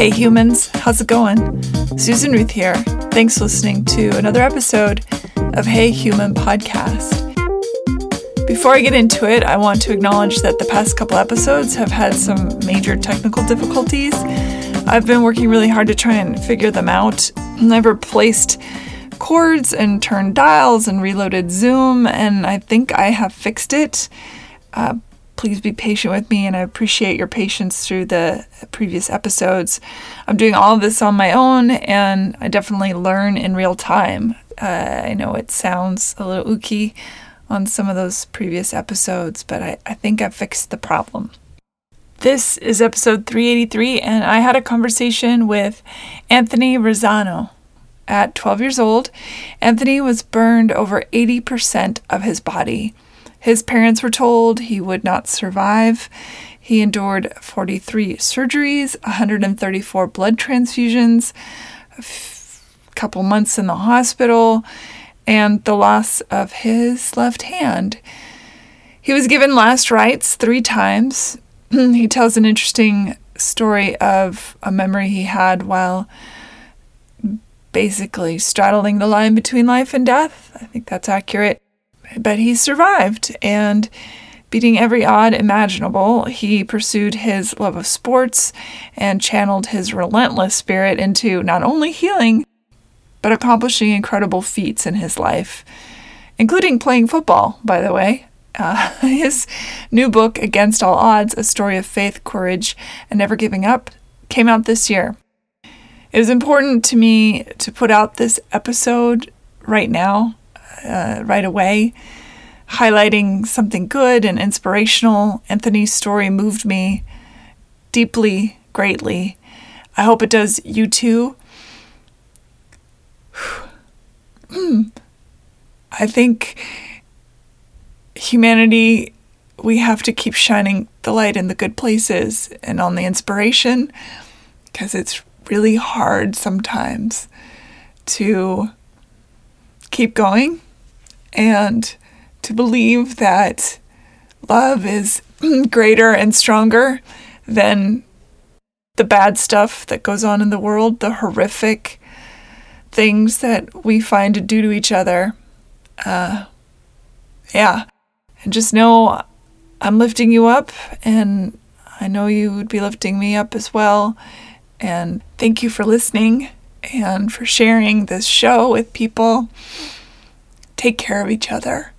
Hey humans, how's it going? Susan Ruth here. Thanks for listening to another episode of Hey Human Podcast. Before I get into it, I want to acknowledge that the past couple episodes have had some major technical difficulties. I've been working really hard to try and figure them out. I've replaced cords and turned dials and reloaded Zoom, and I think I have fixed it. Uh, please be patient with me, and I appreciate your patience through the previous episodes. I'm doing all of this on my own, and I definitely learn in real time. Uh, I know it sounds a little ooky on some of those previous episodes, but I, I think I've fixed the problem. This is episode 383, and I had a conversation with Anthony Razzano. At 12 years old, Anthony was burned over 80% of his body. His parents were told he would not survive. He endured 43 surgeries, 134 blood transfusions, a f- couple months in the hospital, and the loss of his left hand. He was given last rites three times. he tells an interesting story of a memory he had while basically straddling the line between life and death. I think that's accurate. But he survived and beating every odd imaginable, he pursued his love of sports and channeled his relentless spirit into not only healing, but accomplishing incredible feats in his life, including playing football, by the way. Uh, his new book, Against All Odds A Story of Faith, Courage, and Never Giving Up, came out this year. It was important to me to put out this episode right now, uh, right away, highlighting something good and inspirational. Anthony's story moved me deeply, greatly. I hope it does you too. I think humanity, we have to keep shining the light in the good places and on the inspiration because it's really hard sometimes to keep going and to believe that love is greater and stronger than the bad stuff that goes on in the world, the horrific things that we find to do to each other. Uh, yeah. And just know I'm lifting you up, and I know you would be lifting me up as well. And thank you for listening and for sharing this show with people. Take care of each other.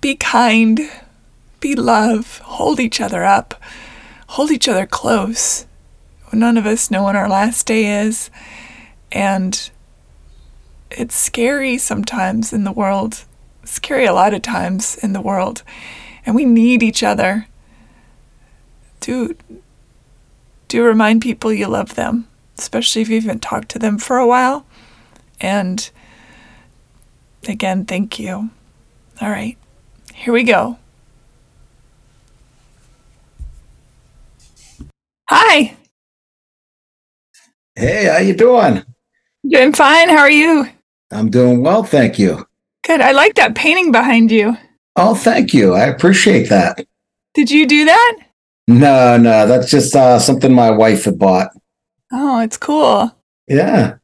Be kind. Be love. Hold each other up. Hold each other close. None of us know when our last day is. And it's scary sometimes in the world. Scary a lot of times in the world. And we need each other. Dude, do remind people you love them, especially if you haven't talked to them for a while. And again, thank you. All right, here we go. Hi. Hey, how you doing? Doing fine. How are you? I'm doing well, thank you. Good. I like that painting behind you. Oh, thank you. I appreciate that. Did you do that? No, no, that's just uh, something my wife had bought. Oh, it's cool. Yeah.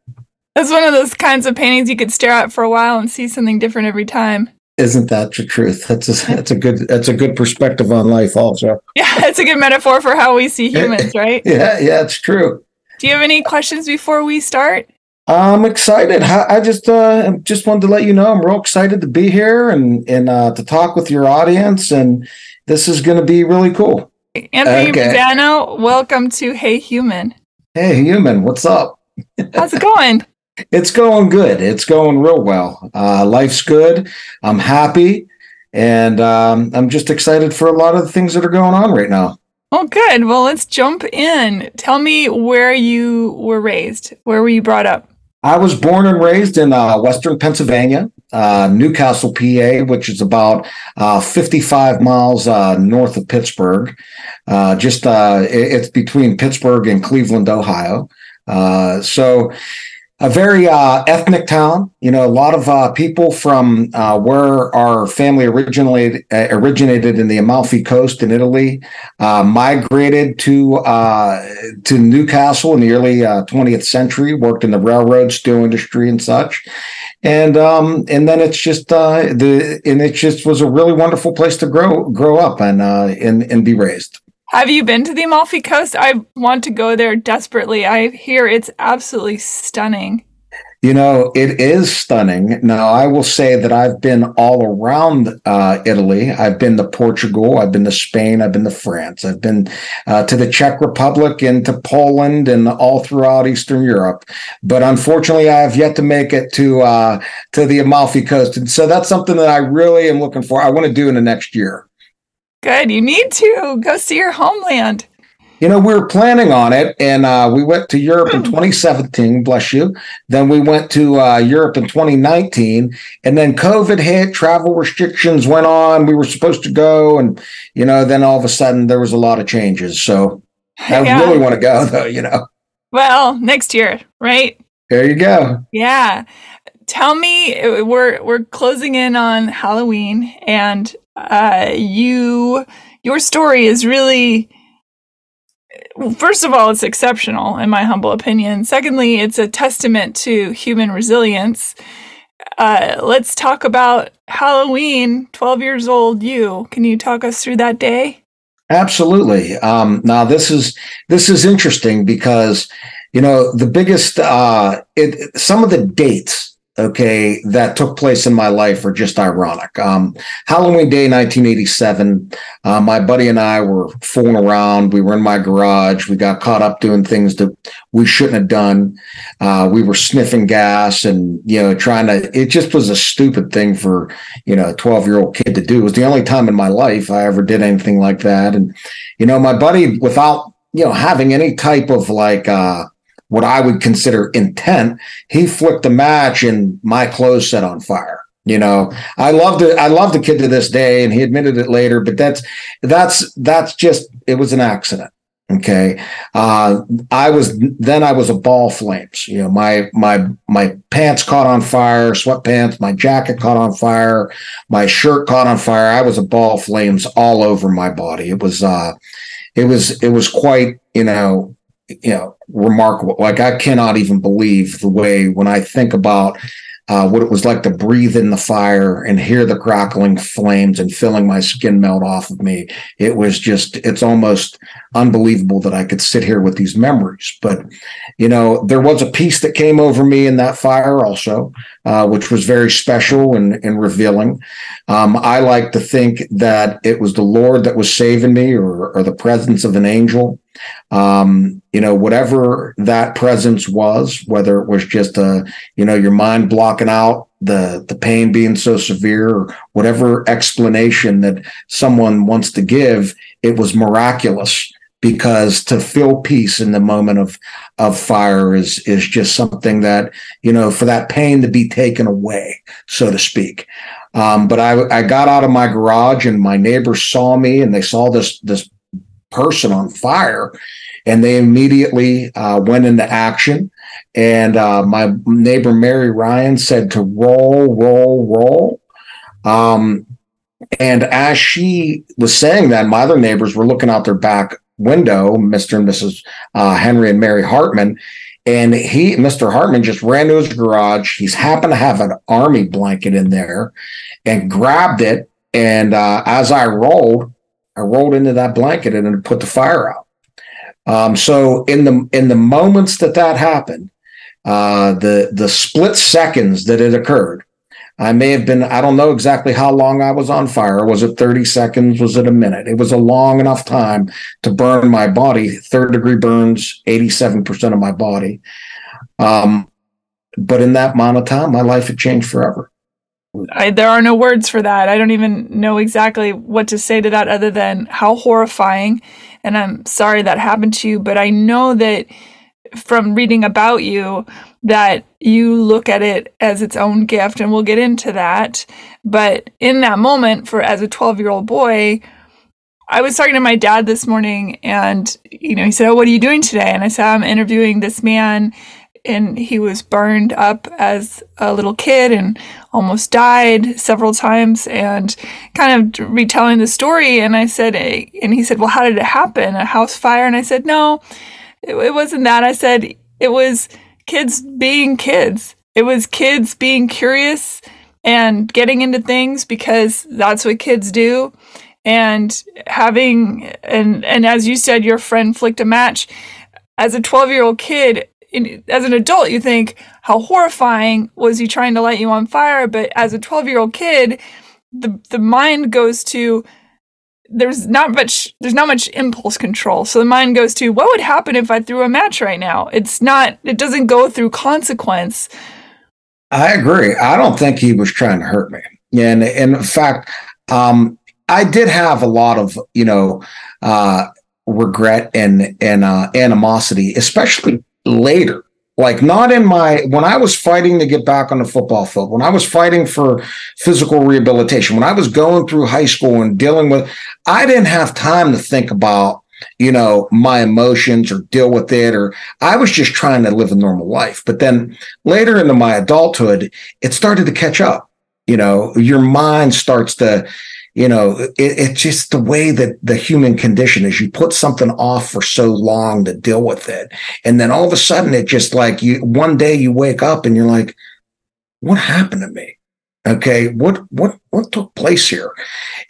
That's one of those kinds of paintings you could stare at for a while and see something different every time. Isn't that the truth? That's a, that's a good that's a good perspective on life, also. Yeah, it's a good metaphor for how we see humans, right? yeah, yeah, it's true. Do you have any questions before we start? I'm excited. I just uh, just wanted to let you know I'm real excited to be here and and uh, to talk with your audience, and this is going to be really cool. Anthony okay. Welcome to Hey Human. Hey Human, what's up? How's it going? it's going good. It's going real well. Uh, life's good. I'm happy, and um, I'm just excited for a lot of the things that are going on right now. Oh, good. Well, let's jump in. Tell me where you were raised. Where were you brought up? I was born and raised in uh, Western Pennsylvania, uh, New Castle, PA, which is about uh, 55 miles uh, north of Pittsburgh. Uh, just uh, it's between Pittsburgh and Cleveland, Ohio. so a very uh, ethnic town. You know, a lot of uh, people from uh, where our family originally uh, originated in the Amalfi Coast in Italy uh, migrated to uh, to New Castle in the early 20th century. Worked in the railroad, steel industry, and such. And um, and then it's just uh, the and it just was a really wonderful place to grow grow up and uh, and and be raised. Have you been to the Amalfi Coast? I want to go there desperately. I hear it's absolutely stunning. You know, it is stunning. Now, I will say that I've been all around uh, Italy. I've been to Portugal. I've been to Spain. I've been to France. I've been uh, to the Czech Republic and to Poland and all throughout Eastern Europe. But unfortunately, I have yet to make it to uh, to the Amalfi Coast, and so that's something that I really am looking for. I want to do in the next year. Good. You need to go see your homeland. You know, we were planning on it, and uh, we went to Europe in 2017. Bless you. Then we went to uh, Europe in 2019, and then COVID hit. Travel restrictions went on. We were supposed to go, and you know, then all of a sudden there was a lot of changes. So I yeah. really want to go, though. You know. Well, next year, right? There you go. Yeah. Tell me, we're we're closing in on Halloween, and uh, you your story is really first of all it's exceptional in my humble opinion. Secondly it's a testament to human resilience. Uh, let's talk about halloween 12 years old you. Can you talk us through that day? Absolutely. Um, now this is this is interesting because you know the biggest uh, it, some of the dates okay, that took place in my life are just ironic. Um, Halloween Day, 1987, uh, my buddy and I were fooling around. We were in my garage. We got caught up doing things that we shouldn't have done. Uh, we were sniffing gas and, you know, trying to, it just was a stupid thing for, you know, a 12 year old kid to do. It was the only time in my life I ever did anything like that. And, you know, my buddy, without, you know, having any type of like, uh, what I would consider intent, he flicked a match and my clothes set on fire. You know, I love the I love the kid to this day, and he admitted it later. But that's that's that's just it was an accident. Okay, uh, I was then I was a ball flames. You know, my my my pants caught on fire, sweatpants, my jacket caught on fire, my shirt caught on fire. I was a ball flames all over my body. It was uh, it was it was quite you know you know remarkable like i cannot even believe the way when i think about uh, what it was like to breathe in the fire and hear the crackling flames and feeling my skin melt off of me. It was just, it's almost unbelievable that I could sit here with these memories. But, you know, there was a peace that came over me in that fire also, uh, which was very special and, and revealing. Um, I like to think that it was the Lord that was saving me or, or the presence of an angel um, you know whatever that presence was whether it was just a you know your mind blocking out the the pain being so severe or whatever explanation that someone wants to give it was miraculous because to feel peace in the moment of of fire is is just something that you know for that pain to be taken away so to speak um, but I, I got out of my garage and my neighbors saw me and they saw this this person on fire. And they immediately uh, went into action. And uh, my neighbor Mary Ryan said to roll, roll, roll. Um, and as she was saying that, my other neighbors were looking out their back window, Mr. and Mrs. Uh, Henry and Mary Hartman. And he, Mr. Hartman, just ran to his garage. He's happened to have an army blanket in there and grabbed it. And uh, as I rolled, I rolled into that blanket and put the fire out. Um, so in the in the moments that that happened, uh, the the split seconds that it occurred, I may have been I don't know exactly how long I was on fire. Was it thirty seconds? Was it a minute? It was a long enough time to burn my body. Third degree burns, eighty seven percent of my body. Um, but in that amount of time, my life had changed forever. I, there are no words for that. I don't even know exactly what to say to that other than how horrifying. And I'm sorry that happened to you, but I know that from reading about you that you look at it as its own gift and we'll get into that. But in that moment for as a 12-year-old boy, I was talking to my dad this morning and you know, he said, "Oh, what are you doing today?" And I said, "I'm interviewing this man and he was burned up as a little kid and almost died several times and kind of retelling the story. And I said eh, and he said well how did it happen? A house fire? And I said no it, it wasn't that. I said it was kids being kids. It was kids being curious and getting into things because that's what kids do. And having and and as you said your friend flicked a match. As a 12 year old kid in, as an adult you think how horrifying. Was he trying to light you on fire? But as a 12 year old kid the the mind goes to there's not much there's not much impulse control. So the mind goes to what would happen if i threw a match right now? It's not it doesn't go through consequence. I agree. I don't think he was trying to hurt me. And, and in fact um, I did have a lot of, you know, uh, regret and and uh, animosity, especially later. Like not in my when I was fighting to get back on the football field, when I was fighting for physical rehabilitation, when I was going through high school and dealing with, I didn't have time to think about you know my emotions or deal with it or i was just trying to live a normal life but then later into my adulthood it started to catch up you know your mind starts to you know it, it's just the way that the human condition is. You put something off for so long to deal with it. And then all of a sudden it just like you one day you wake up and you're like what happened to me? Okay what what what took place here?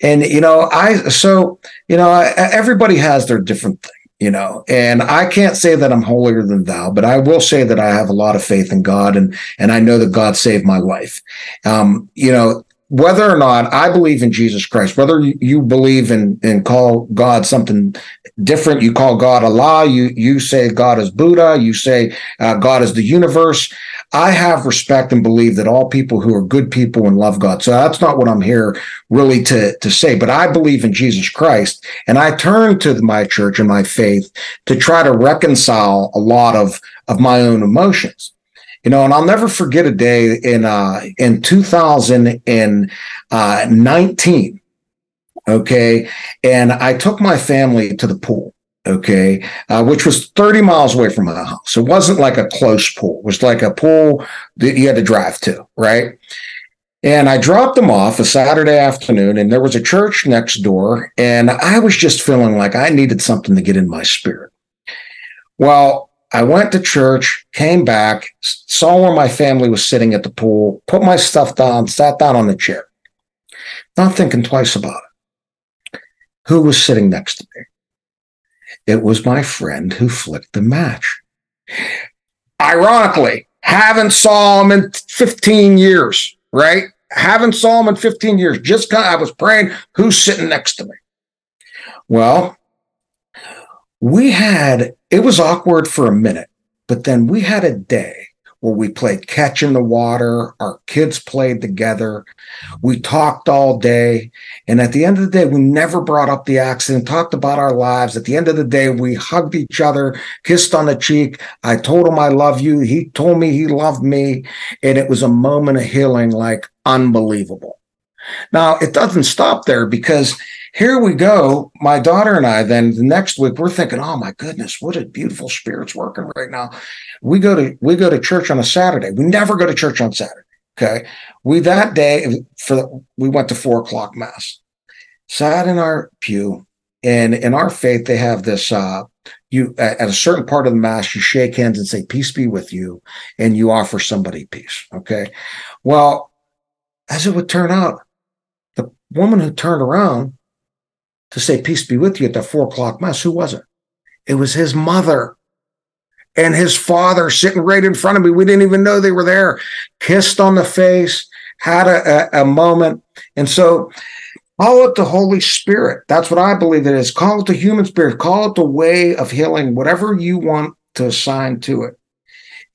And you know i so you know I, everybody has their different thing you know and i can't say that i'm holier than thou but i will say that i have a lot of faith in god and and i know that god saved my life. Um you know whether or not I believe in Jesus Christ, whether you believe in and call God something different, you call God Allah, you you say God is Buddha, you say uh, God is the universe. I have respect and believe that all people who are good people and love God. So that's not what I'm here really to to say, but I believe in Jesus Christ, and I turn to my church and my faith to try to reconcile a lot of of my own emotions you know, and I'll never forget a day in uh, in 2019. Okay, and I took my family to the pool. Okay, uh, which was 30 miles away from my house. It wasn't like a close pool. It was like a pool that you had to drive to, right? And I dropped them off a Saturday afternoon, and there was a church next door, and I was just feeling like I needed something to get in my spirit. Well, I went to church, came back, saw where my family was sitting at the pool, put my stuff down, sat down on the chair, not thinking twice about it. Who was sitting next to me? It was my friend who flicked the match. Ironically, haven't saw him in 15 years, right? Haven't saw him in 15 years. Just I was praying, who's sitting next to me? Well, we had it was awkward for a minute, but then we had a day where we played catch in the water. Our kids played together. We talked all day. And at the end of the day, we never brought up the accident, talked about our lives. At the end of the day, we hugged each other, kissed on the cheek. I told him I love you. He told me he loved me. And it was a moment of healing like unbelievable. Now, it doesn't stop there because here we go. My daughter and I, then the next week, we're thinking, oh my goodness, what a beautiful spirit's working right now. We go to we go to church on a Saturday. We never go to church on Saturday. Okay. We that day for we went to four o'clock mass, sat in our pew, and in our faith, they have this uh you at a certain part of the mass, you shake hands and say, Peace be with you, and you offer somebody peace. Okay. Well, as it would turn out, the woman who turned around to say peace be with you at the four o'clock mass. Who was it? It was his mother and his father sitting right in front of me. We didn't even know they were there. Kissed on the face, had a, a, a moment. And so call it the Holy Spirit. That's what I believe it is. Call it the human spirit. Call it the way of healing, whatever you want to assign to it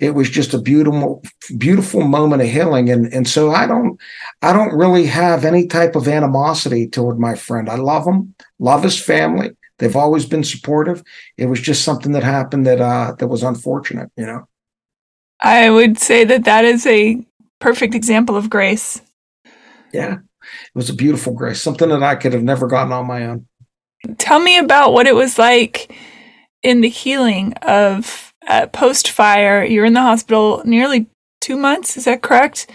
it was just a beautiful beautiful moment of healing. And and so i don't i don't really have any type of animosity toward my friend. I love him love his family. They've always been supportive. It was just something that happened that uh that was unfortunate you know? I would say that that is a perfect example of grace. Yeah. It was a beautiful grace something that i could have never gotten on my own. Tell me about what it was like in the healing of uh, post fire. You're in the hospital nearly two months. Is that correct?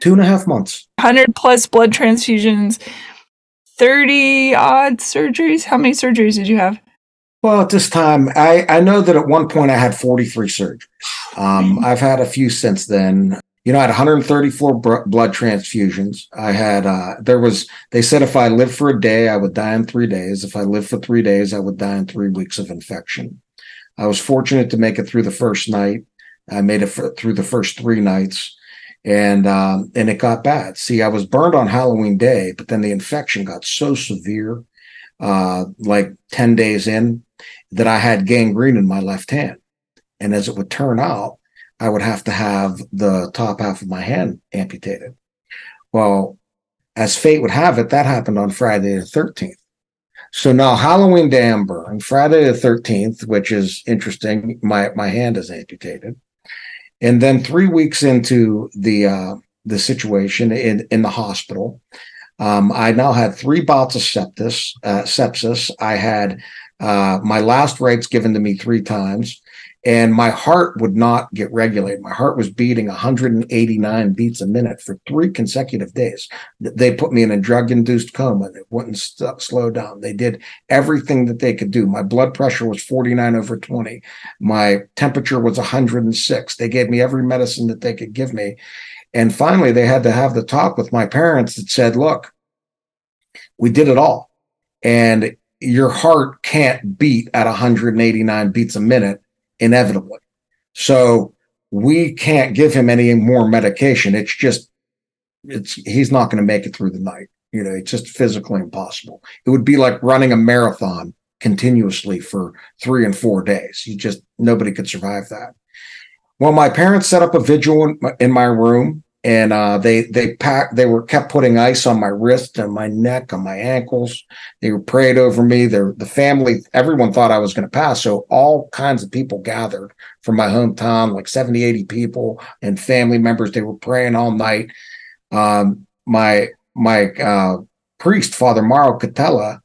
Two and a half months. 100 plus blood transfusions, 30 odd surgeries. How many surgeries did you have? Well, at this time, I, I know that at one point I had 43 surgeries. Um, I've had a few since then. You know, I had 134 br- blood transfusions. I had, uh, there was, they said if I lived for a day, I would die in three days. If I lived for three days, I would die in three weeks of infection. I was fortunate to make it through the first night. I made it f- through the first three nights and um, and it got bad. See, I was burned on Halloween Day, but then the infection got so severe, uh, like ten days in, that I had gangrene in my left hand. And as it would turn out, I would have to have the top half of my hand amputated. Well, as fate would have it, that happened on Friday the 13th. So now Halloween Day I'm Friday the 13th, which is interesting, my, my hand is amputated. And then three weeks into the uh, the situation in in the hospital, um, I now had three bouts of sepsis. Uh, sepsis. I had uh, my last rites given to me three times, and my heart would not get regulated. My heart was beating 189 beats a minute for three consecutive days. They put me in a drug induced coma. It wouldn't st- slow down. They did everything that they could do. My blood pressure was 49 over 20. My temperature was 106. They gave me every medicine that they could give me. And finally, they had to have the talk with my parents that said, look, we did it all. And your heart can't beat at 189 beats a minute inevitably. So we can't give him any more medication. It's just, it's, he's not going to make it through the night. You know, it's just physically impossible. It would be like running a marathon continuously for three and four days. You just, nobody could survive that. Well, my parents set up a vigil in my, in my room and uh, they they packed they were kept putting ice on my wrist and my neck on my ankles. They were prayed over me. They're, the family everyone thought i was going to pass. So all kinds of people gathered from my hometown like 70 80 people and family members. They were praying all night. Um, my my uh, priest father mauro catella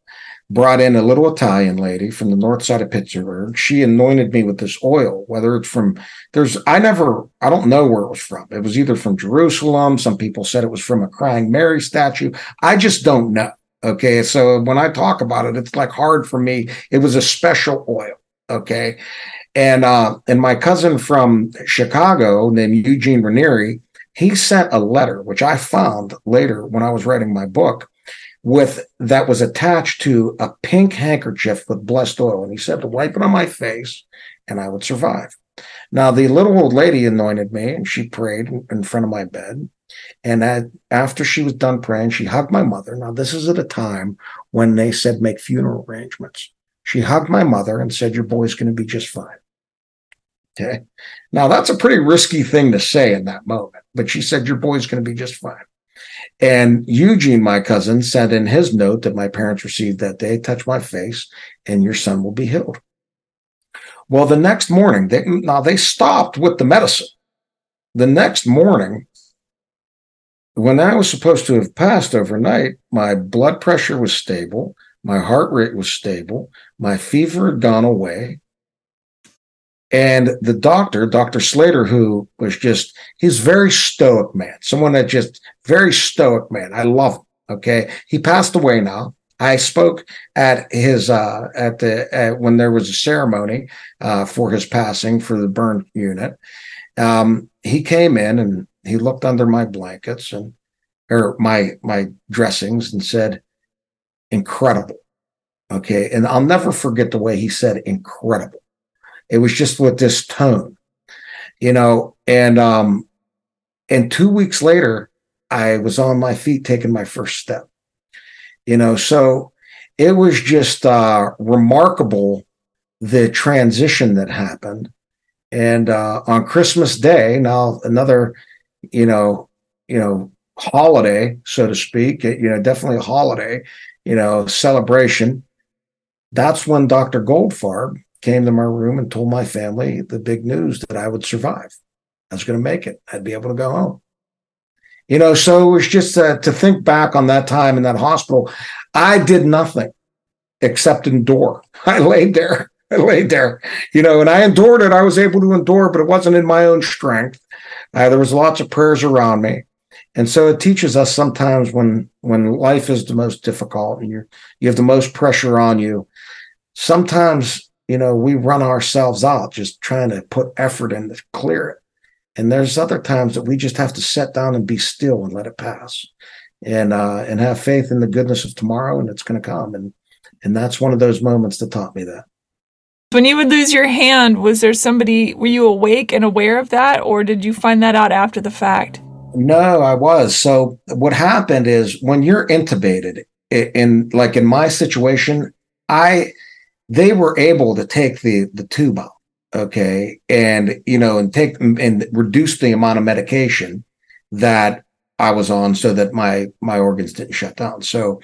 brought in a little Italian lady from the north side of Pittsburgh. She anointed me with this oil, whether it's from there's I never I don't know where it was from. It was either from Jerusalem. Some people said it was from a crying Mary statue. I just don't know. Okay. So when I talk about it, it's like hard for me. It was a special oil. Okay. And uh and my cousin from Chicago named Eugene Ranieri, he sent a letter, which I found later when I was writing my book with that was attached to a pink handkerchief with blessed oil. And he said to wipe it on my face and I would survive. Now, the little old lady anointed me and she prayed in front of my bed. And after she was done praying, she hugged my mother. Now, this is at a time when they said make funeral arrangements. She hugged my mother and said, Your boy's going to be just fine. Okay. Now, that's a pretty risky thing to say in that moment, but she said, Your boy's going to be just fine. And Eugene, my cousin, said in his note that my parents received that day, touch my face and your son will be healed. Well, the next morning, they, now they stopped with the medicine. The next morning, when I was supposed to have passed overnight, my blood pressure was stable, my heart rate was stable, my fever had gone away, and the doctor, Dr. Slater, who was just, he's very stoic man, someone that just very stoic man. I love him. Okay. He passed away now. I spoke at his, uh, at the, uh, when there was a ceremony, uh, for his passing for the burn unit. Um, he came in and he looked under my blankets and, or my, my dressings and said, incredible. Okay. And I'll never forget the way he said incredible it was just with this tone, you know, and um and two weeks later, I was on my feet taking my first step. You know, so it was just uh remarkable the transition that happened. And uh on Christmas Day, now another, you know, you know, holiday, so to speak, you know, definitely a holiday, you know, celebration. That's when Dr. Goldfarb came to my room and told my family the big news that I would survive. I was going to make it. I'd be able to go home. You know, so it was just uh, to think back on that time in that hospital. I did nothing except endure. I laid there I laid there, you know, and I endured it. I was able to endure, but it wasn't in my own strength. Uh, there was lots of prayers around me, and so it teaches us sometimes when when life is the most difficult and you you have the most pressure on you. Sometimes you know we run ourselves out just trying to put effort in to clear it, and there's other times that we just have to sit down and be still and let it pass, and uh, and have faith in the goodness of tomorrow, and it's going to come, and and that's one of those moments that taught me that. When you would lose your hand, was there somebody, were you awake and aware of that, or did you find that out after the fact? No, I was. So what happened is when you're intubated, in like in my situation, I they were able to take the the tube out, okay, and you know, and take and reduce the amount of medication that I was on, so that my my organs didn't shut down. So,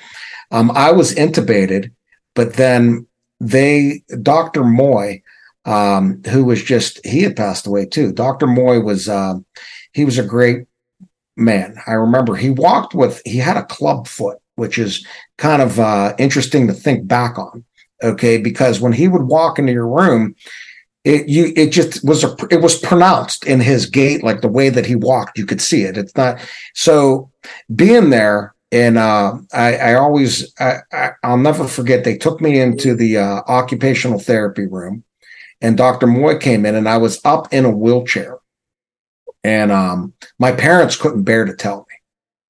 um, I was intubated, but then they Dr. Moy, um, who was just he had passed away too. Dr. Moy was um, he was a great man. I remember he walked with he had a club foot, which is kind of uh, interesting to think back on. Okay, because when he would walk into your room, it you it just was a it was pronounced in his gait, like the way that he walked. You could see it. It's not so being there and uh, I, I, always I, will never forget they took me into the uh, occupational therapy room and dr moy came in and i was up in a wheelchair and um, my parents couldn't bear to tell me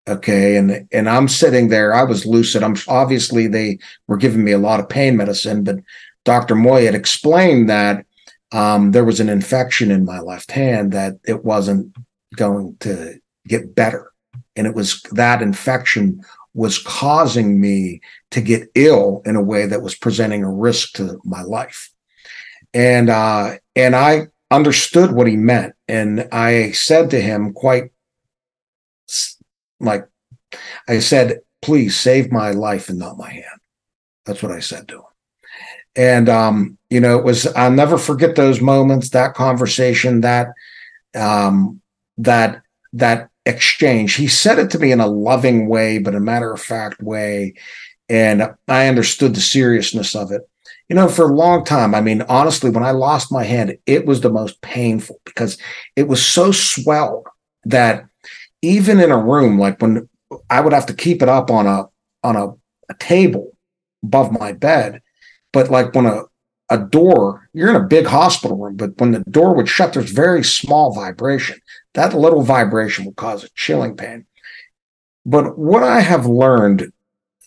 okay and and i'm sitting there i was lucid i'm obviously they were giving me a lot of pain medicine but dr moy had explained that um, there was an infection in my left hand that it wasn't going to get better. And it was that infection was causing me to get ill in a way that was presenting a risk to my life. And uh and i understood what he meant and i said to him quite like i said please save my life and not my hand that's what i said to him and um you know it was i'll never forget those moments that conversation that um that that exchange. He said it to me in a loving way, but a matter of fact way. And I understood the seriousness of it. You know, for a long time, I mean, honestly, when I lost my hand, it was the most painful because it was so swelled that even in a room, like when I would have to keep it up on a on a, a table above my bed, but like when a a door, you're in a big hospital room, but when the door would shut, there's very small vibration. That little vibration will cause a chilling pain. But what I have learned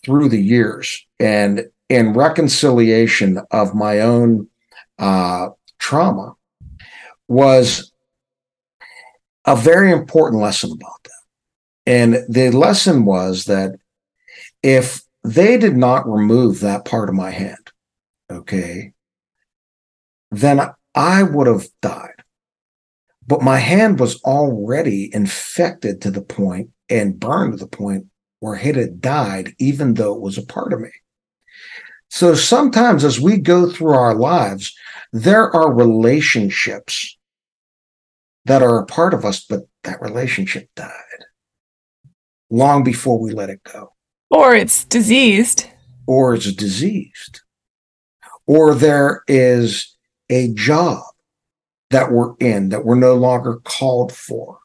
through the years and in reconciliation of my own uh, trauma was a very important lesson about. And the lesson was that if they did not remove that part of my hand, okay, then I would have died. But my hand was already infected to the point and burned to the point where it had died, even though it was a part of me. So sometimes as we go through our lives, there are relationships that are a part of us, but that relationship died long before we let it go. Or it's diseased. Or it's diseased. Or there is a job that we're in that we're no longer called for,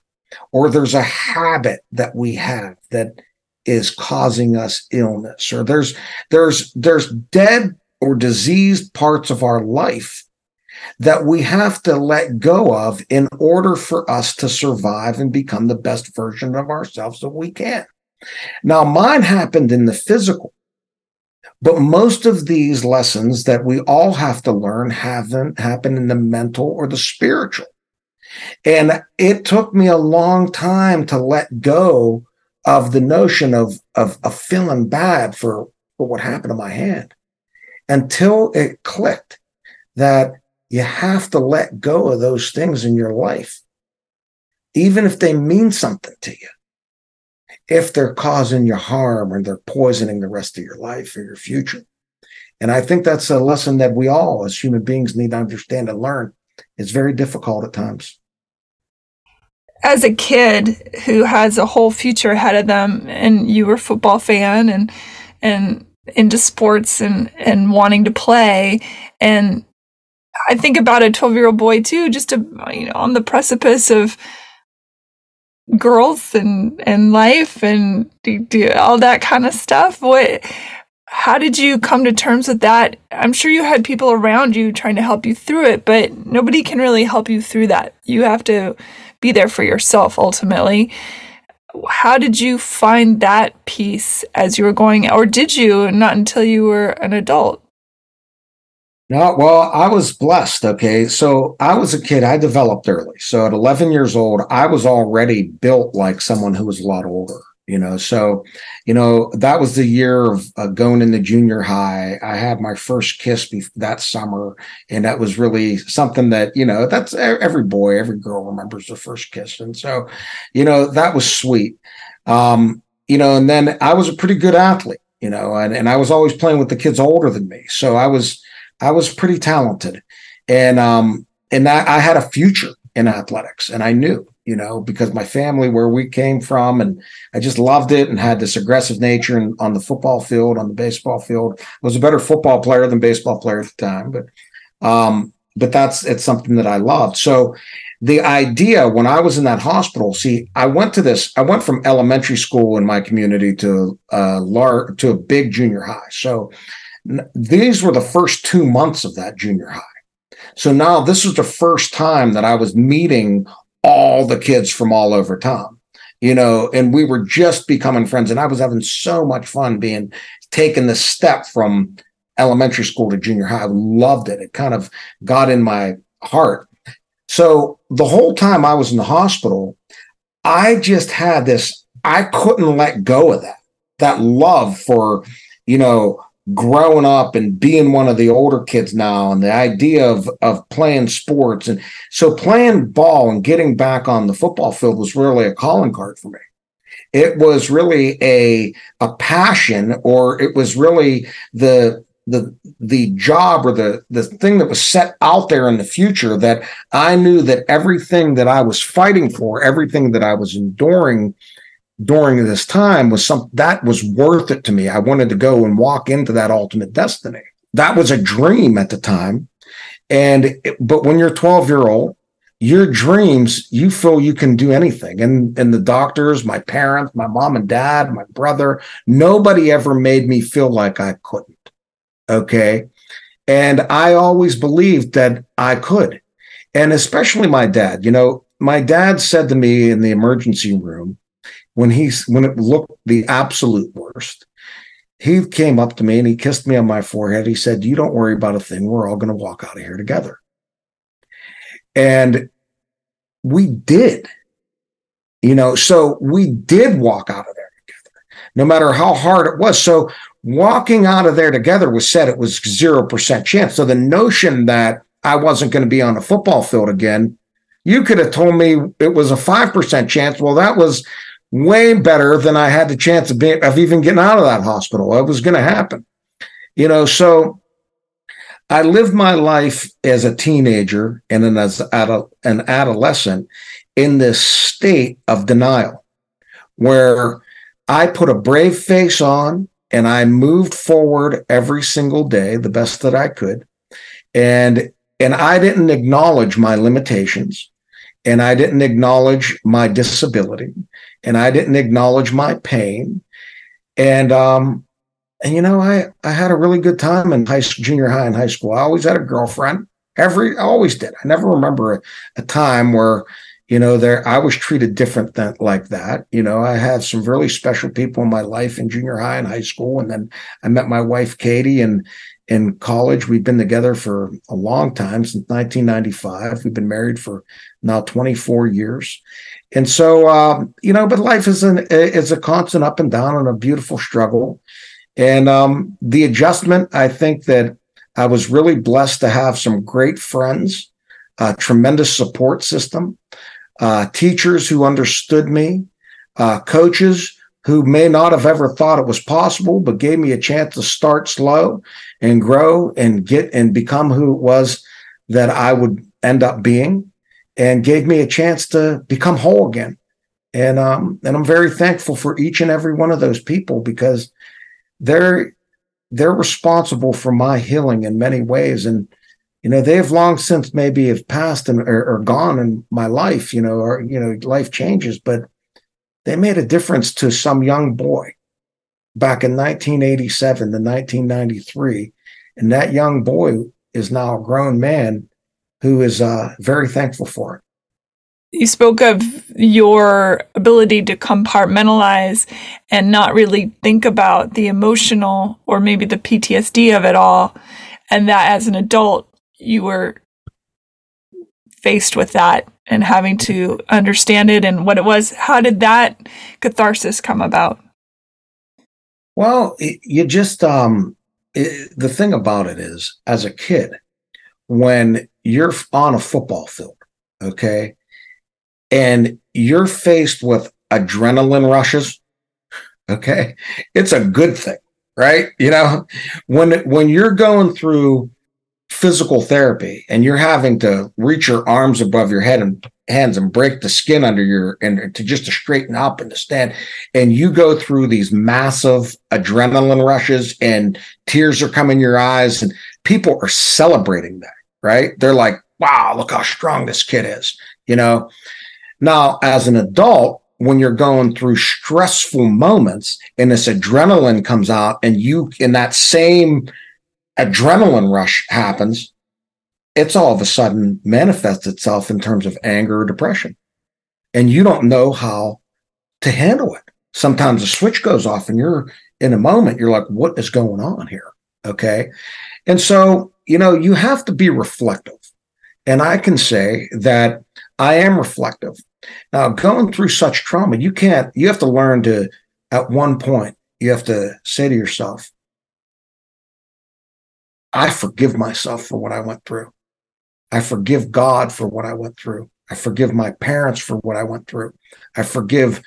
or there's a habit that we have that is causing us illness, or there's there's there's dead or diseased parts of our life that we have to let go of in order for us to survive and become the best version of ourselves that we can. Now, mine happened in the physical. But most of these lessons that we all have to learn haven't happened in the mental or the spiritual. And it took me a long time to let go of the notion of, of, of feeling bad for, for what happened to my hand until it clicked that you have to let go of those things in your life, even if they mean something to you if they're causing you harm or they're poisoning the rest of your life or your future. And I think that's a lesson that we all, as human beings, need to understand and learn. It's very difficult at times. As a kid who has a whole future ahead of them, and you were a football fan and and into sports and and wanting to play, and I think about a 12 year old boy too, just to, you know, on the precipice of girls and, and life and do, do all that kind of stuff. What, how did you come to terms with that? I'm sure you had people around you trying to help you through it, but nobody can really help you through that. You have to be there for yourself ultimately. How did you find that piece as you were going, or did you not until you were an adult? No, well, I was blessed. Okay. So I was a kid, I developed early. So at 11 years old, I was already built like someone who was a lot older, you know. So, you know, that was the year of uh, going into junior high. I had my first kiss be- that summer. And that was really something that, you know, that's every boy, every girl remembers their first kiss. And so, you know, that was sweet. Um, you know, and then I was a pretty good athlete, you know, and, and I was always playing with the kids older than me. So I was, I was pretty talented, and um, and I, I had a future in athletics, and I knew, you know, because my family, where we came from, and I just loved it, and had this aggressive nature and on the football field, on the baseball field. I was a better football player than baseball player at the time, but um, but that's it's something that I loved. So the idea when I was in that hospital, see, I went to this, I went from elementary school in my community to uh lar- to a big junior high. So these were the first two months of that junior high. So now this was the first time that I was meeting all the kids from all over town, you know, and we were just becoming friends. And I was having so much fun being taking the step from elementary school to junior high. I loved it. It kind of got in my heart. So the whole time I was in the hospital, I just had this, I couldn't let go of that, that love for, you know, growing up and being one of the older kids now and the idea of of playing sports. And so playing ball and getting back on the football field was really a calling card for me. It was really a a passion or it was really the the the job or the the thing that was set out there in the future that I knew that everything that I was fighting for everything that I was enduring during this time was some that was worth it to me. I wanted to go and walk into that ultimate destiny. That was a dream at the time. And it, but when you're 12 year old, your dreams, you feel you can do anything. And and the doctors, my parents, my mom and dad, my brother, nobody ever made me feel like I couldn't. Okay. And I always believed that I could. And especially my dad, you know, my dad said to me in the emergency room, when he's when it looked the absolute worst, he came up to me and he kissed me on my forehead. He said, You don't worry about a thing. We're all going to walk out of here together. And we did, you know, so we did walk out of there together, no matter how hard it was. So walking out of there together was said it was 0% chance. So the notion that I wasn't going to be on a football field again, you could have told me it was a 5% chance. Well, that was way better than I had the chance of being of even getting out of that hospital. It was going to happen, you know. So I lived my life as a teenager and then as an adolescent in this state of denial, where I put a brave face on and I moved forward every single day the best that I could, and and I didn't acknowledge my limitations and I didn't acknowledge my disability and I didn't acknowledge my pain. And um, and you know, I I had a really good time in high junior high and high school. I always had a girlfriend. Every I always did. I never remember a, a time where you know there I was treated different than like that. You know, I had some really special people in my life in junior high and high school, and then I met my wife Katie and in college. We've been together for a long time since 1995. We've been married for now 24 years. And so, um, you know, but life is an is a constant up and down and a beautiful struggle. And um, the adjustment, I think that I was really blessed to have some great friends, a tremendous support system, uh, teachers who understood me, uh, coaches who may not have ever thought it was possible, but gave me a chance to start slow and grow and get and become who it was that I would end up being and gave me a chance to become whole again. And um, and I'm very thankful for each and every one of those people because they're they're responsible for my healing in many ways. And you know, they have long since maybe have passed and or, or gone in my life, you know, or you know, life changes, but they made a difference to some young boy back in 1987 to 1993. And that young boy is now a grown man who is uh, very thankful for it. You spoke of your ability to compartmentalize and not really think about the emotional or maybe the PTSD of it all. And that as an adult, you were faced with that and having to understand it and what it was. How did that catharsis come about? Well, you just, um, it, the thing about it is, as a kid, when you're on a football field, okay, and you're faced with adrenaline rushes, okay, it's a good thing, right? You know, when when you're going through physical therapy and you're having to reach your arms above your head and hands and break the skin under your and to just to straighten up and to stand and you go through these massive adrenaline rushes and tears are coming your eyes and people are celebrating that right they're like wow look how strong this kid is you know now as an adult when you're going through stressful moments and this adrenaline comes out and you in that same adrenaline rush happens, it's all of a sudden manifests itself in terms of anger or depression. And you don't know how to handle it. Sometimes a switch goes off and you're in a moment, you're like, what is going on here? Okay. And so, you know, you have to be reflective. And I can say that I am reflective. Now, going through such trauma, you can't, you have to learn to, at one point, you have to say to yourself, I forgive myself for what I went through. I forgive God for what I went through. I forgive my parents for what I went through. I forgive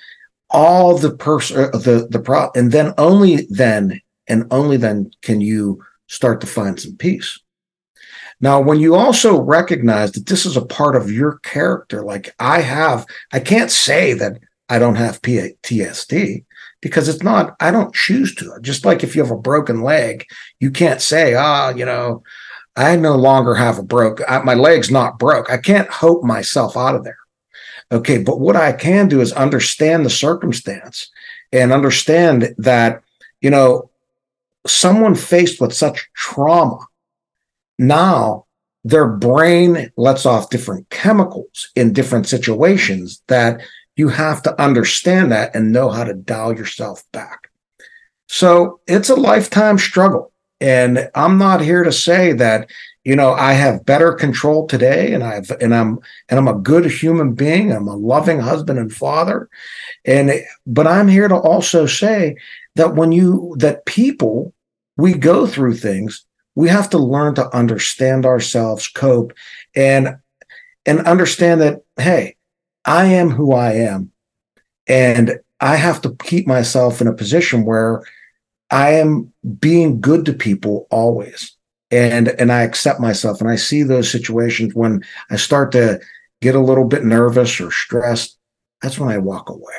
all the person, uh, the the pro, and then only then, and only then can you start to find some peace. Now, when you also recognize that this is a part of your character, like I have, I can't say that I don't have PTSD because it's not, I don't choose to. Just like if you have a broken leg, you can't say, ah, oh, you know, I no longer have a broke, I, my leg's not broke. I can't hope myself out of there. Okay. But what I can do is understand the circumstance and understand that, you know, someone faced with such trauma now their brain lets off different chemicals in different situations that you have to understand that and know how to dial yourself back. So it's a lifetime struggle. And I'm not here to say that, you know, I have better control today and I've and I'm and I'm a good human being. I'm a loving husband and father. And but I'm here to also say that when you that people we go through things, we have to learn to understand ourselves, cope, and and understand that, hey, I am who I am. And I have to keep myself in a position where I am being good to people always. And and I accept myself and I see those situations when I start to get a little bit nervous or stressed, that's when I walk away.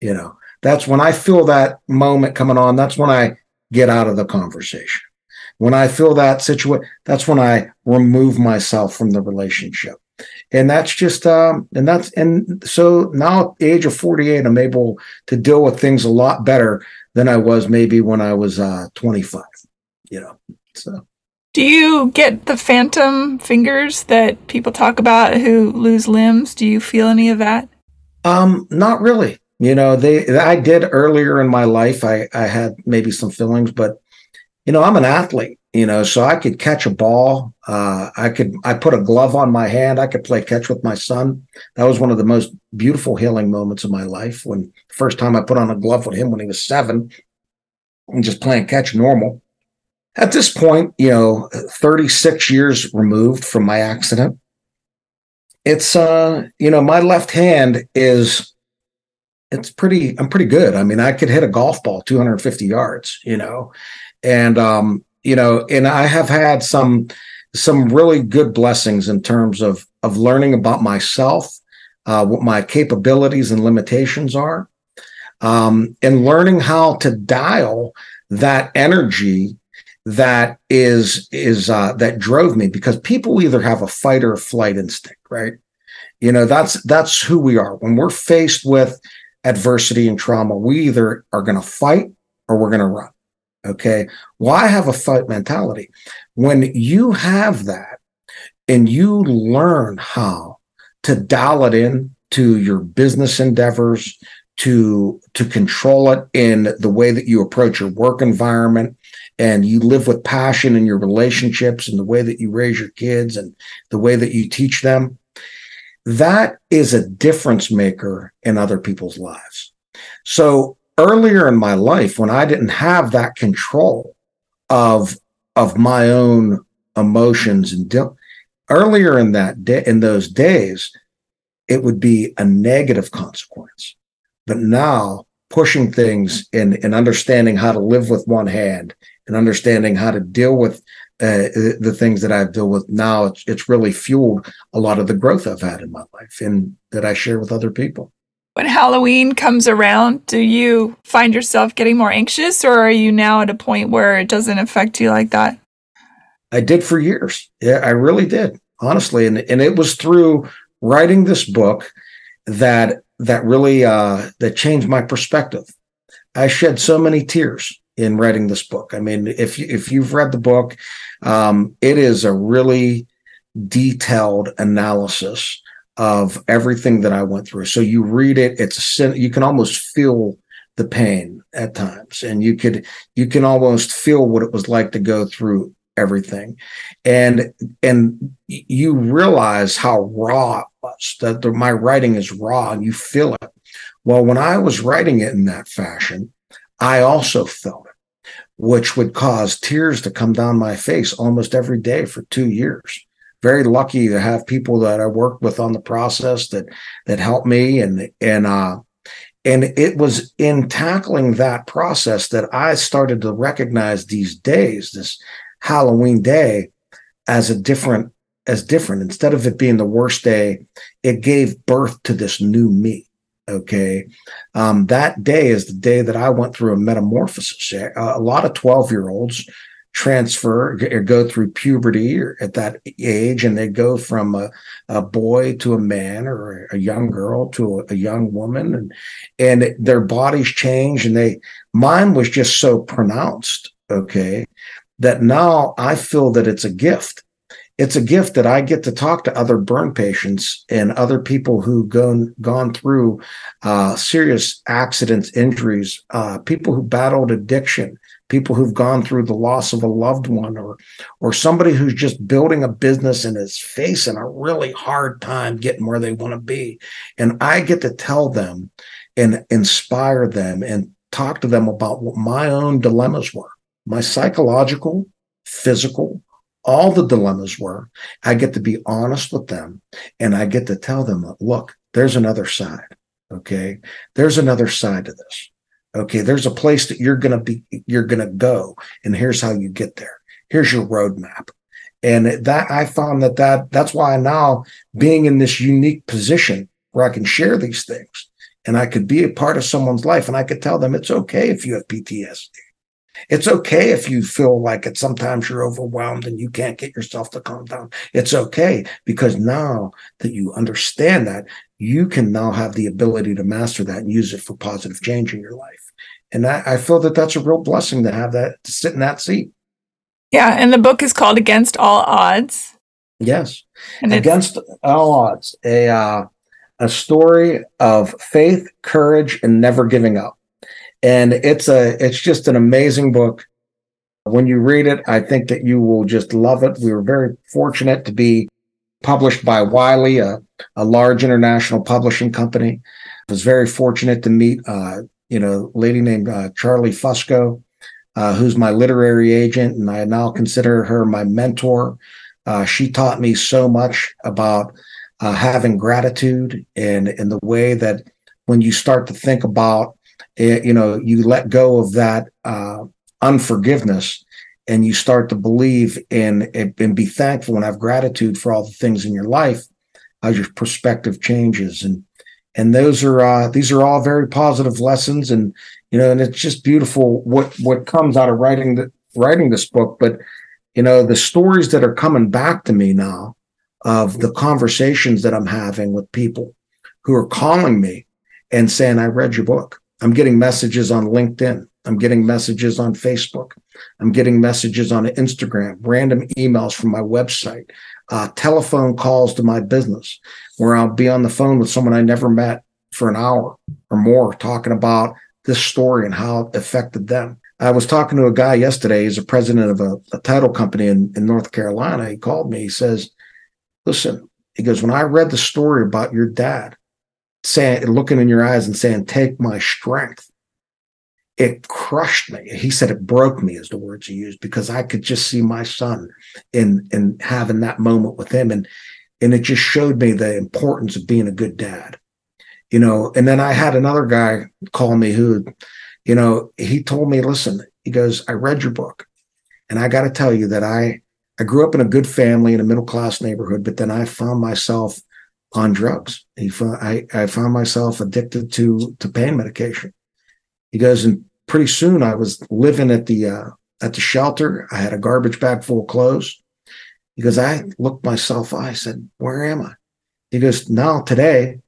You know, that's when I feel that moment coming on, that's when I get out of the conversation. When I feel that situation, that's when I remove myself from the relationship. And that's just um and that's and so now at the age of 48 i'm able to deal with things a lot better than i was maybe when i was uh 25 you know so. Do you get the phantom fingers that people talk about who lose limbs? Do you feel any of that? Um not really you know they i did earlier in my life i i had maybe some feelings but you know i'm an athlete you know so i could catch a ball uh, i could i put a glove on my hand i could play catch with my son. That was one of the most beautiful healing moments of my life when first time i put on a glove with him when he was seven and just playing catch normal. At this point you know 36 years removed from my accident it's uh you know my left hand is it's pretty i'm pretty good i mean i could hit a golf ball 250 yards you know and um you know, and I have had some some really good blessings in terms of of learning about myself, uh, what my capabilities and limitations are, um, and learning how to dial that energy that is is uh, that drove me because people either have a fight or flight instinct, right? You know, that's that's who we are. When we're faced with adversity and trauma, we either are going to fight or we're going to run. Okay. Why have a fight mentality? When you have that and you learn how to dial it in to your business endeavors, to to control it in the way that you approach your work environment and you live with passion in your relationships and the way that you raise your kids and the way that you teach them that is a difference maker in other people's lives. So earlier in my life when i didn't have that control of of my own emotions and di- earlier in that day in those days it would be a negative consequence. But now pushing things and, and understanding how to live with one hand and understanding how to deal with uh, the things that I've dealt with now, it's, it's really fueled a lot of the growth I've had in my life and that I share with other people. When Halloween comes around, do you find yourself getting more anxious or are you now at a point where it doesn't affect you like that? I did for years. Yeah, I really did, honestly. And, and it was through writing this book that that really uh, that changed my perspective. I shed so many tears in writing this book. I mean, if you, if you've read the book, um, it is a really detailed analysis of everything that I went through. So you read it; it's a you can almost feel the pain at times, and you could you can almost feel what it was like to go through everything, and and you realize how raw it was that the, my writing is raw and you feel it well when i was writing it in that fashion i also felt it which would cause tears to come down my face almost every day for two years very lucky to have people that i worked with on the process that that helped me and and uh and it was in tackling that process that i started to recognize these days this halloween day as a different as different. Instead of it being the worst day, it gave birth to this new me. Okay. Um, that day is the day that I went through a metamorphosis. A, lot of 12 year olds transfer or go through puberty at that age and they go from a, a boy to a man or a young girl to a, a young woman and and their bodies change and they mine was just so pronounced okay that now i feel that it's a gift it's a gift that I get to talk to other burn patients and other people who've gone gone through uh, serious accidents, injuries, uh, people who battled addiction, people who've gone through the loss of a loved one, or or somebody who's just building a business and is facing a really hard time getting where they want to be, and I get to tell them and inspire them and talk to them about what my own dilemmas were, my psychological, physical all the dilemmas were. I get to be honest with them and I get to tell them, look, there's another side. Okay. There's another side to this. Okay. There's a place that you're going to be, you're going to go. And here's how you get there. Here's your roadmap. And that I found that that that's why now being in this unique position where I can share these things and I could be a part of someone's life and I could tell them it's okay if you have PTSD. It's okay if you feel like it sometimes you're overwhelmed and you can't get yourself to calm down. It's okay because now that you understand that, you can now have the ability to master that and use it for positive change in your life. And I, I feel that that's a real blessing to have that, to sit in that seat. Yeah. And the book is called Against All Odds. Yes. And Against All Odds, a, uh, a story of faith, courage, and never giving up and it's a it's just an amazing book. When you read it i think that you will just love it. We were very fortunate to be published by wiley a, a large international publishing company. I was very fortunate to meet uh, you know a lady named uh, charlie fusco uh, who's my literary agent and i now consider her my mentor. Uh, she taught me so much about uh, having gratitude and in the way that when you start to think about it, you know, you let go of that uh, unforgiveness and you start to believe in and be thankful and have gratitude for all the things in your life, how your perspective changes. And and those are uh, these are all very positive lessons and you know and it's just beautiful what what comes out of writing the, writing this book, but you know, the stories that are coming back to me now of the conversations that I'm having with people who are calling me and saying, I read your book. I'm getting messages on LinkedIn. I'm getting messages on Facebook. I'm getting messages on Instagram, random emails from my website, uh, telephone calls to my business where I'll be on the phone with someone I never met for an hour or more talking about this story and how it affected them. I was talking to a guy yesterday. He's a president of a, a title company in, in North Carolina. He called me. He says, Listen, he goes, When I read the story about your dad, saying, looking in your eyes and saying, Take my strength, it crushed me. He said it broke me, is the words he used, because I could just see my son in, in having that moment with him. And, and it just showed me the importance of being a good dad you know and then i had another guy call me who you know, he told me, listen, he goes, I read your book. And I got to tell you that I, I grew up in a good family in a middle class neighborhood, but then I found myself on drugs. He found, I, I found myself addicted to, to pain medication. He goes, and pretty soon I was living at the, uh, at the shelter. I had a garbage bag full of clothes. He goes, I looked myself, I said, where am I? He goes, now today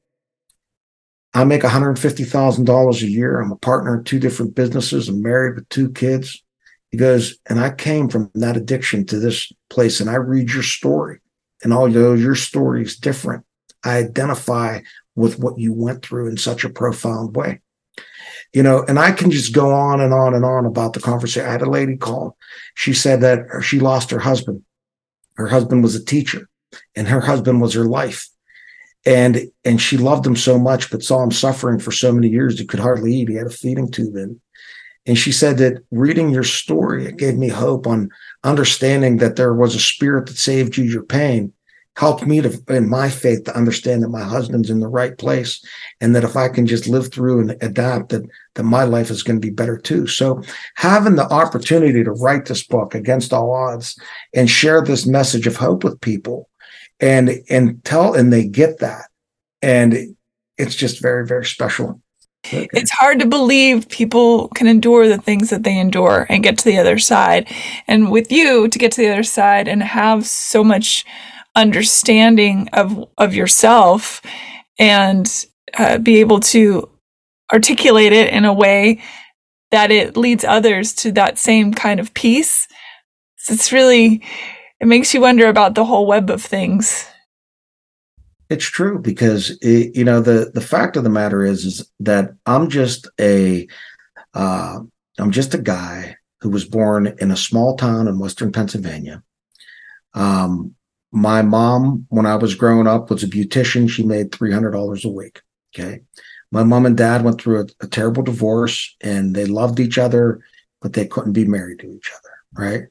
I make $150,000 a year. I'm a partner in two different businesses. I'm married with two kids. He goes, and I came from that addiction to this place and I read your story and although your story is different, I identify with what you went through in such a profound way. You know, and I can just go on and on and on about the conversation. I had a lady call. She said that she lost her husband. Her husband was a teacher and her husband was her life and and she loved him so much, but saw him suffering for so many years he could hardly eat. He had a feeding tube in. And she said that reading your story, it gave me hope on understanding that there was a spirit that saved you your pain, helped me to in my faith to understand that my husband's in the right place. And that if I can just live through and adapt, that that my life is going to be better too. So having the opportunity to write this book against all odds and share this message of hope with people and and tell and they get that and it's just very very special okay. it's hard to believe people can endure the things that they endure and get to the other side and with you to get to the other side and have so much understanding of of yourself and uh, be able to articulate it in a way that it leads others to that same kind of peace it's really it makes you wonder about the whole web of things. It's true because it, you know the the fact of the matter is is that I'm just a uh, I'm just a guy who was born in a small town in western Pennsylvania. Um, my mom, when I was growing up, was a beautician. She made three hundred dollars a week. Okay, my mom and dad went through a, a terrible divorce, and they loved each other, but they couldn't be married to each other. Right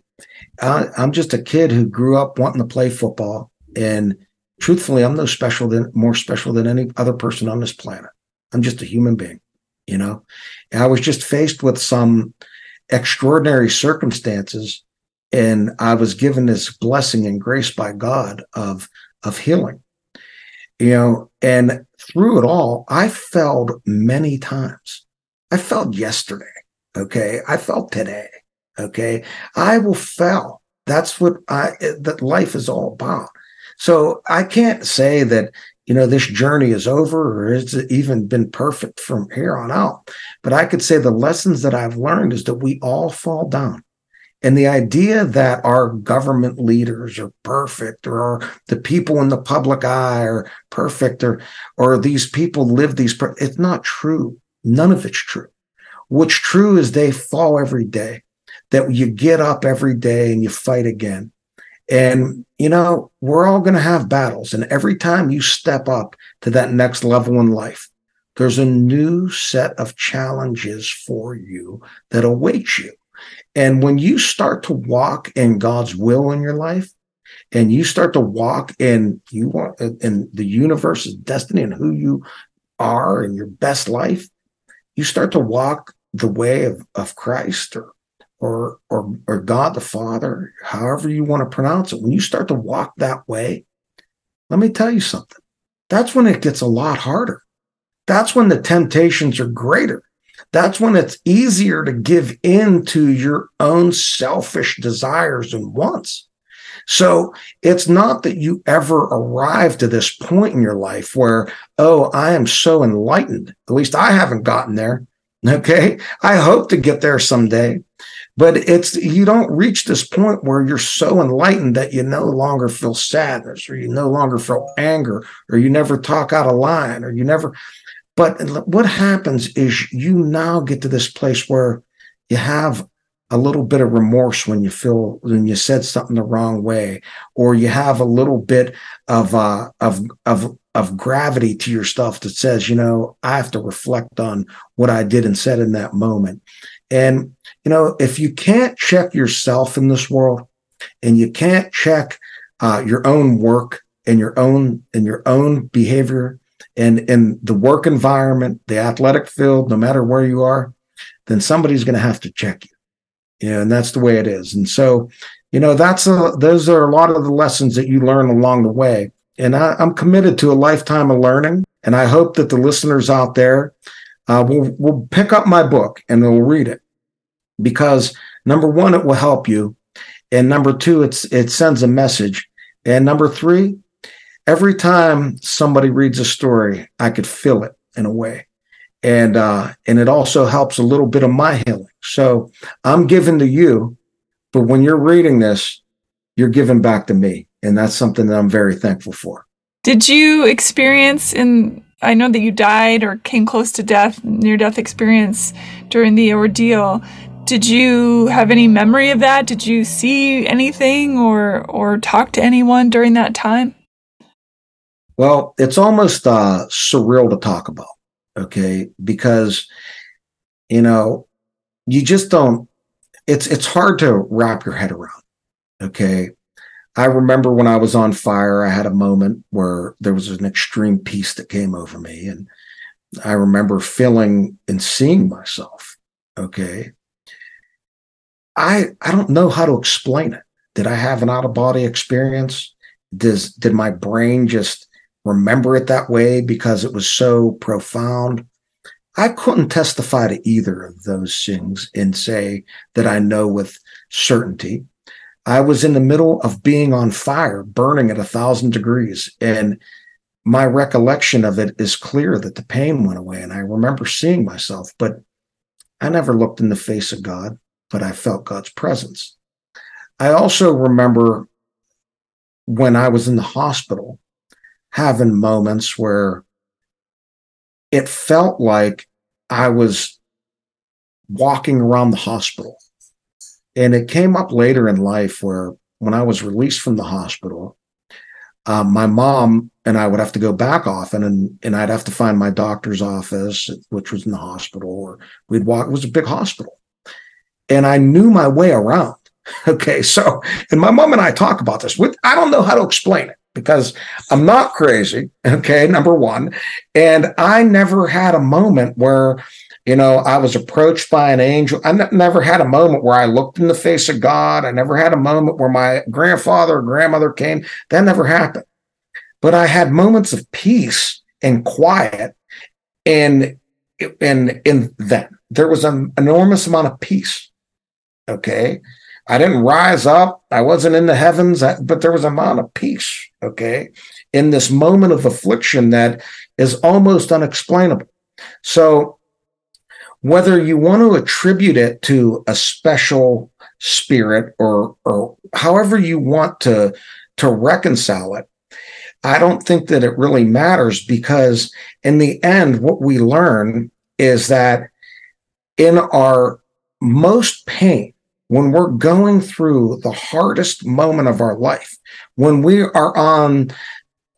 I, I'm just a kid who grew up wanting to play football, and truthfully, I'm no special than more special than any other person on this planet. I'm just a human being, you know. And I was just faced with some extraordinary circumstances, and I was given this blessing and grace by God of of healing, you know. And through it all, I felt many times. I felt yesterday. Okay, I felt today. Okay. I will fail. That's what I, that life is all about. So I can't say that, you know, this journey is over or it's even been perfect from here on out. But I could say the lessons that I've learned is that we all fall down. And the idea that our government leaders are perfect or the people in the public eye are perfect or, or these people live these, it's not true. None of it's true. What's true is they fall every day that you get up every day and you fight again. And, you know, we're all going to have battles. And every time you step up to that next level in life, there's a new set of challenges for you that await you. And when you start to walk in God's will in your life, and you start to walk in you want in the universe's destiny and who you are and your best life, you start to walk the way of, of Christ or or or or God the Father, however you want to pronounce it, when you start to walk that way, let me tell you something. That's when it gets a lot harder. That's when the temptations are greater. That's when it's easier to give in to your own selfish desires and wants. So it's not that you ever arrive to this point in your life where, oh, I am so enlightened. At least I haven't gotten there. Okay. I hope to get there someday. But it's, you don't reach this point where you're so enlightened that you no longer feel sadness or you no longer feel anger or you never talk out of line or you never, but what happens is you now get to this place where you have a little bit of remorse when you feel when you said something the wrong way, or you have a little bit of uh, of of of gravity to your stuff that says, you know, I have to reflect on what I did and said in that moment. And you know, if you can't check yourself in this world, and you can't check uh, your own work and your own and your own behavior and in the work environment, the athletic field, no matter where you are, then somebody's going to have to check you. Yeah, and that's the way it is. And so, you know, that's a, those are a lot of the lessons that you learn along the way. And I, am committed to a lifetime of learning. And I hope that the listeners out there uh, will will pick up my book and they'll read it because number one, it will help you, and number two, it's it sends a message, and number three, every time somebody reads a story, I could feel it in a way and uh, and it also helps a little bit of my healing. So I'm giving to you, but when you're reading this, you're giving back to me, and that's something that I'm very thankful for. Did you experience in? I know that you died or came close to death, near death experience during the ordeal. Did you have any memory of that? Did you see anything or or talk to anyone during that time? Well, it's almost uh, surreal to talk about okay? Because you know you just don't it's it's hard to wrap your head around okay? I remember when i was on fire i had a moment where there was an extreme peace that came over me and i remember feeling and seeing myself okay? I i don't know how to explain it. Did i have an out of body experience? Does did my brain just remember it that way because it was so profound. I couldn't testify to either of those things and say that I know with certainty. I was in the middle of being on fire, burning at a thousand degrees. And my recollection of it is clear that the pain went away. And I remember seeing myself, but I never looked in the face of God, but I felt God's presence. I also remember when I was in the hospital having moments where it felt like I was walking around the hospital. And it came up later in life where when I was released from the hospital, um, my mom and I would have to go back often and, and I'd have to find my doctor's office, which was in the hospital, or we'd walk, it was a big hospital. And I knew my way around. Okay. So, and my mom and I talk about this with, I don't know how to explain it because I'm not crazy. Okay. Number one. And I never had a moment where, you know, I was approached by an angel. I never had a moment where I looked in the face of God. I never had a moment where my grandfather or grandmother came. That never happened. But I had moments of peace and quiet and and in them there was an enormous amount of peace. Okay. I didn't rise up. I wasn't in the heavens, but there was a amount of peace, okay, in this moment of affliction that is almost unexplainable. So, whether you want to attribute it to a special spirit or or however you want to to reconcile it, I don't think that it really matters because in the end, what we learn is that in our most pain, when we're going through the hardest moment of our life, when we are on,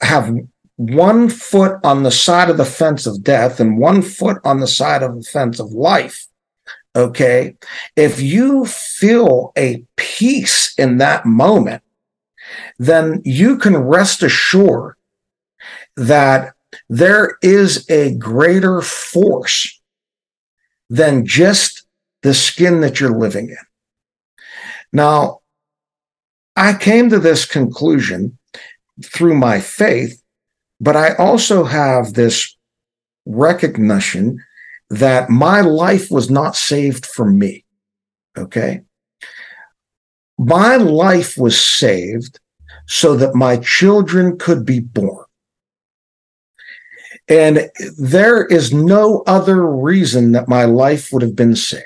have one foot on the side of the fence of death and one foot on the side of the fence of life, okay, if you feel a peace in that moment, then you can rest assured that there is a greater force than just the skin that you're living in. Now, I came to this conclusion through my faith, but I also have this recognition that my life was not saved for me. Okay. My life was saved so that my children could be born. And there is no other reason that my life would have been saved.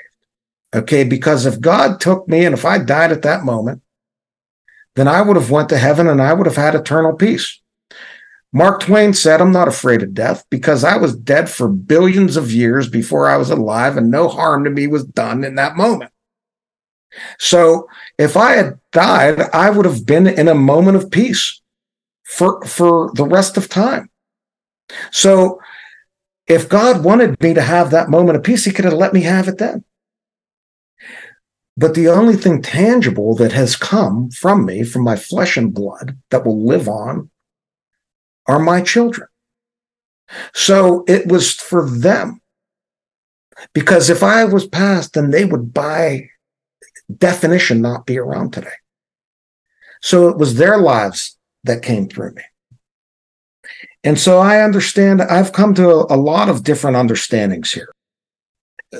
Okay. Because if God took me and if I died at that moment, then I would have went to heaven and I would have had eternal peace. Mark Twain said, I'm not afraid of death because I was dead for billions of years before I was alive and no harm to me was done in that moment. So if I had died, I would have been in a moment of peace for, for the rest of time. So if God wanted me to have that moment of peace, he could have let me have it then. But the only thing tangible that has come from me, from my flesh and blood that will live on, are my children. So it was for them. Because if I was passed, then they would by definition not be around today. So it was their lives that came through me. And so I understand, I've come to a, a lot of different understandings here.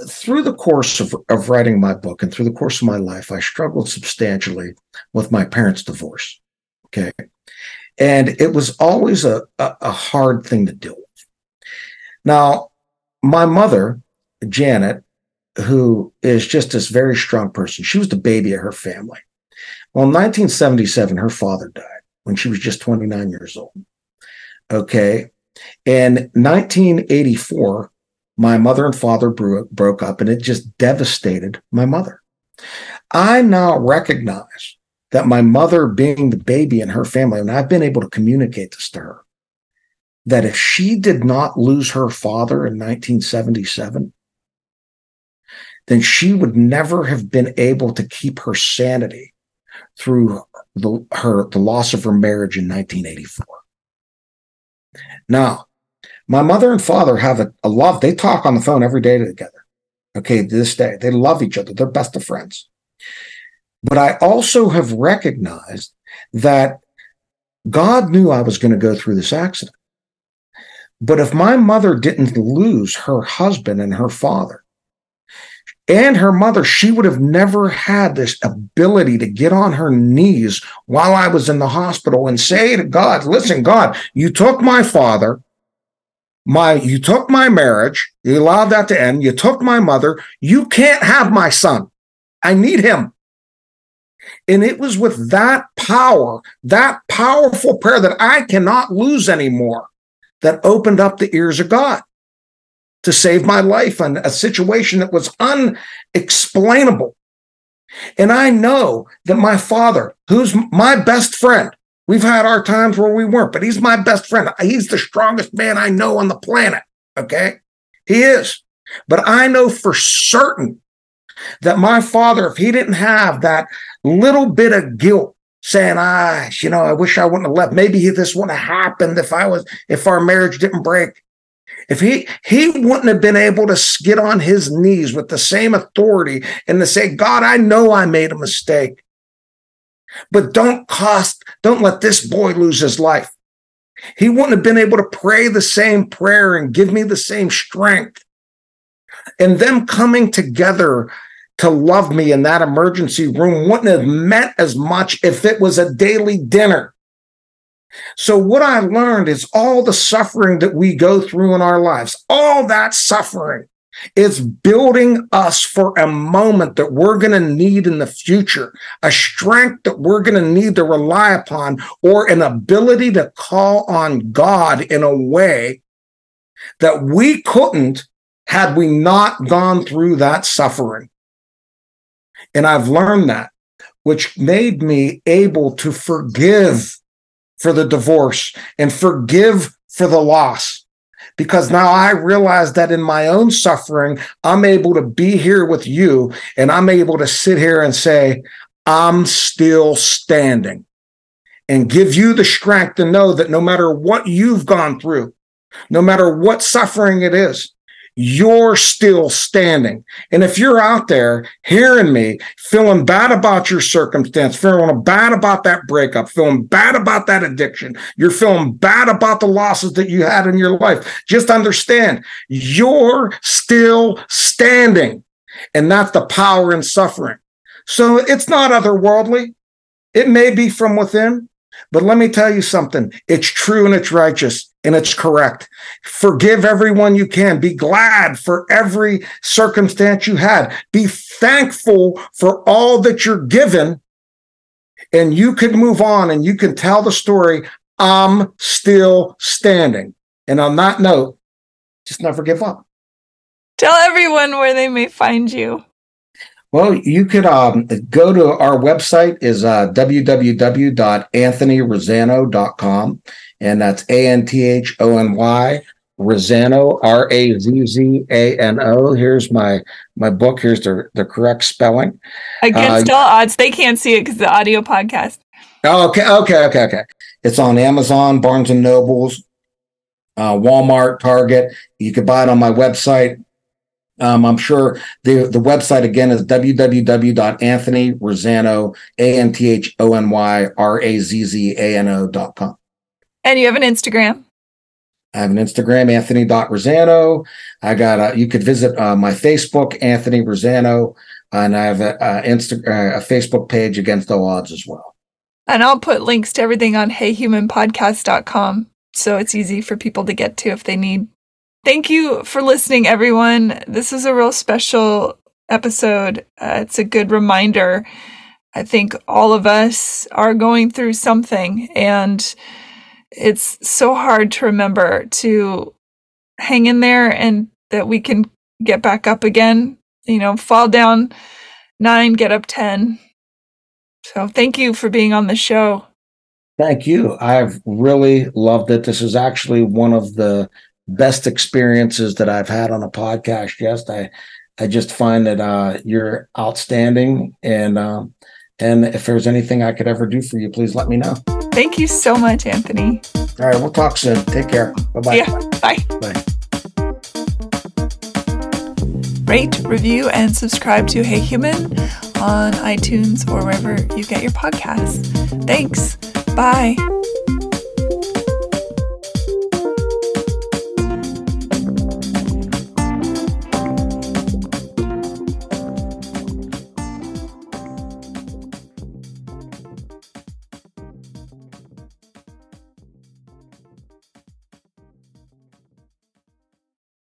Through the course of, of writing my book and through the course of my life, I struggled substantially with my parents' divorce. Okay. And it was always a, a, a hard thing to deal with. Now, my mother, Janet, who is just this very strong person, she was the baby of her family. Well, in 1977, her father died when she was just 29 years old. Okay. In 1984, my mother and father broke up and it just devastated my mother. I now recognize that my mother being the baby in her family, and I've been able to communicate this to her, that if she did not lose her father in 1977, then she would never have been able to keep her sanity through the, her, the loss of her marriage in 1984. Now, my mother and father have a, a love. They talk on the phone every day together. Okay, to this day, they love each other. They're best of friends. But I also have recognized that God knew I was going to go through this accident. But if my mother didn't lose her husband and her father and her mother, she would have never had this ability to get on her knees while I was in the hospital and say to God, listen, God, you took my father, my you took my marriage, you allowed that to end, you took my mother, you can't have my son. I need him. And it was with that power, that powerful prayer that I cannot lose anymore, that opened up the ears of God to save my life in a situation that was unexplainable. And I know that my father, who's my best friend, we've had our times where we weren't, but he's my best friend. He's the strongest man I know on the planet. Okay. He is. But I know for certain that my father, if he didn't have that little bit of guilt saying, ah, you know, I wish I wouldn't have left. Maybe this wouldn't have happened if I was, if our marriage didn't break. If he, he wouldn't have been able to get on his knees with the same authority and to say, God, I know I made a mistake, but don't cost, don't let this boy lose his life. He wouldn't have been able to pray the same prayer and give me the same strength. And them coming together to love me in that emergency room wouldn't have meant as much if it was a daily dinner. So, what I learned is all the suffering that we go through in our lives, all that suffering is building us for a moment that we're going to need in the future, a strength that we're going to need to rely upon, or an ability to call on God in a way that we couldn't had we not gone through that suffering. And I've learned that, which made me able to forgive for the divorce and forgive for the loss. Because now I realize that in my own suffering, I'm able to be here with you and I'm able to sit here and say, I'm still standing and give you the strength to know that no matter what you've gone through, no matter what suffering it is, you're still standing. And if you're out there hearing me, feeling bad about your circumstance, feeling bad about that breakup, feeling bad about that addiction, you're feeling bad about the losses that you had in your life, just understand you're still standing. And that's the power in suffering. So it's not otherworldly. It may be from within, but let me tell you something. It's true and it's righteous and it's correct. Forgive everyone you can. Be glad for every circumstance you had. Be thankful for all that you're given. And you can move on and you can tell the story. I'm still standing. And on that note, just never give up. Tell everyone where they may find you. Well, you could um, go to our website is uh, www.anthonyrazzano.com and that's A N T H O N Y Razzano R A Z Z A N O. Here's my my book. Here's the the correct spelling. Against uh, all odds, they can't see it because the audio podcast. Oh, okay, okay, okay, okay. It's on Amazon, Barnes and Nobles, uh, Walmart, Target. You can buy it on my website, um, I'm sure the the website again is www.anthonyrazzano a n t h o n y r a z z a n o dot com. And you have an Instagram. I have an Instagram, Anthony.Razzano. I got a, you could visit uh, my Facebook, Anthony Razzano, and I have a, a, Insta, uh, a Facebook page against all odds as well. And I'll put links to everything on heyhumanpodcast.com so it's easy for people to get to if they need Thank you for listening, everyone. This is a real special episode. Uh, it's a good reminder. I think all of us are going through something, and it's so hard to remember to hang in there and that we can get back up again. You know, fall down nine, get up 10. So thank you for being on the show. Thank you. I've really loved it. This is actually one of the best experiences that I've had on a podcast. Yes, I I just find that uh, you're outstanding, and um, and if there's anything I could ever do for you, please let me know. Thank you so much, Anthony. All right, we'll talk soon. Take care. Bye-bye. Yeah, bye. Bye. Rate, review, and subscribe to Hey Human on iTunes or wherever you get your podcasts. Thanks. Bye.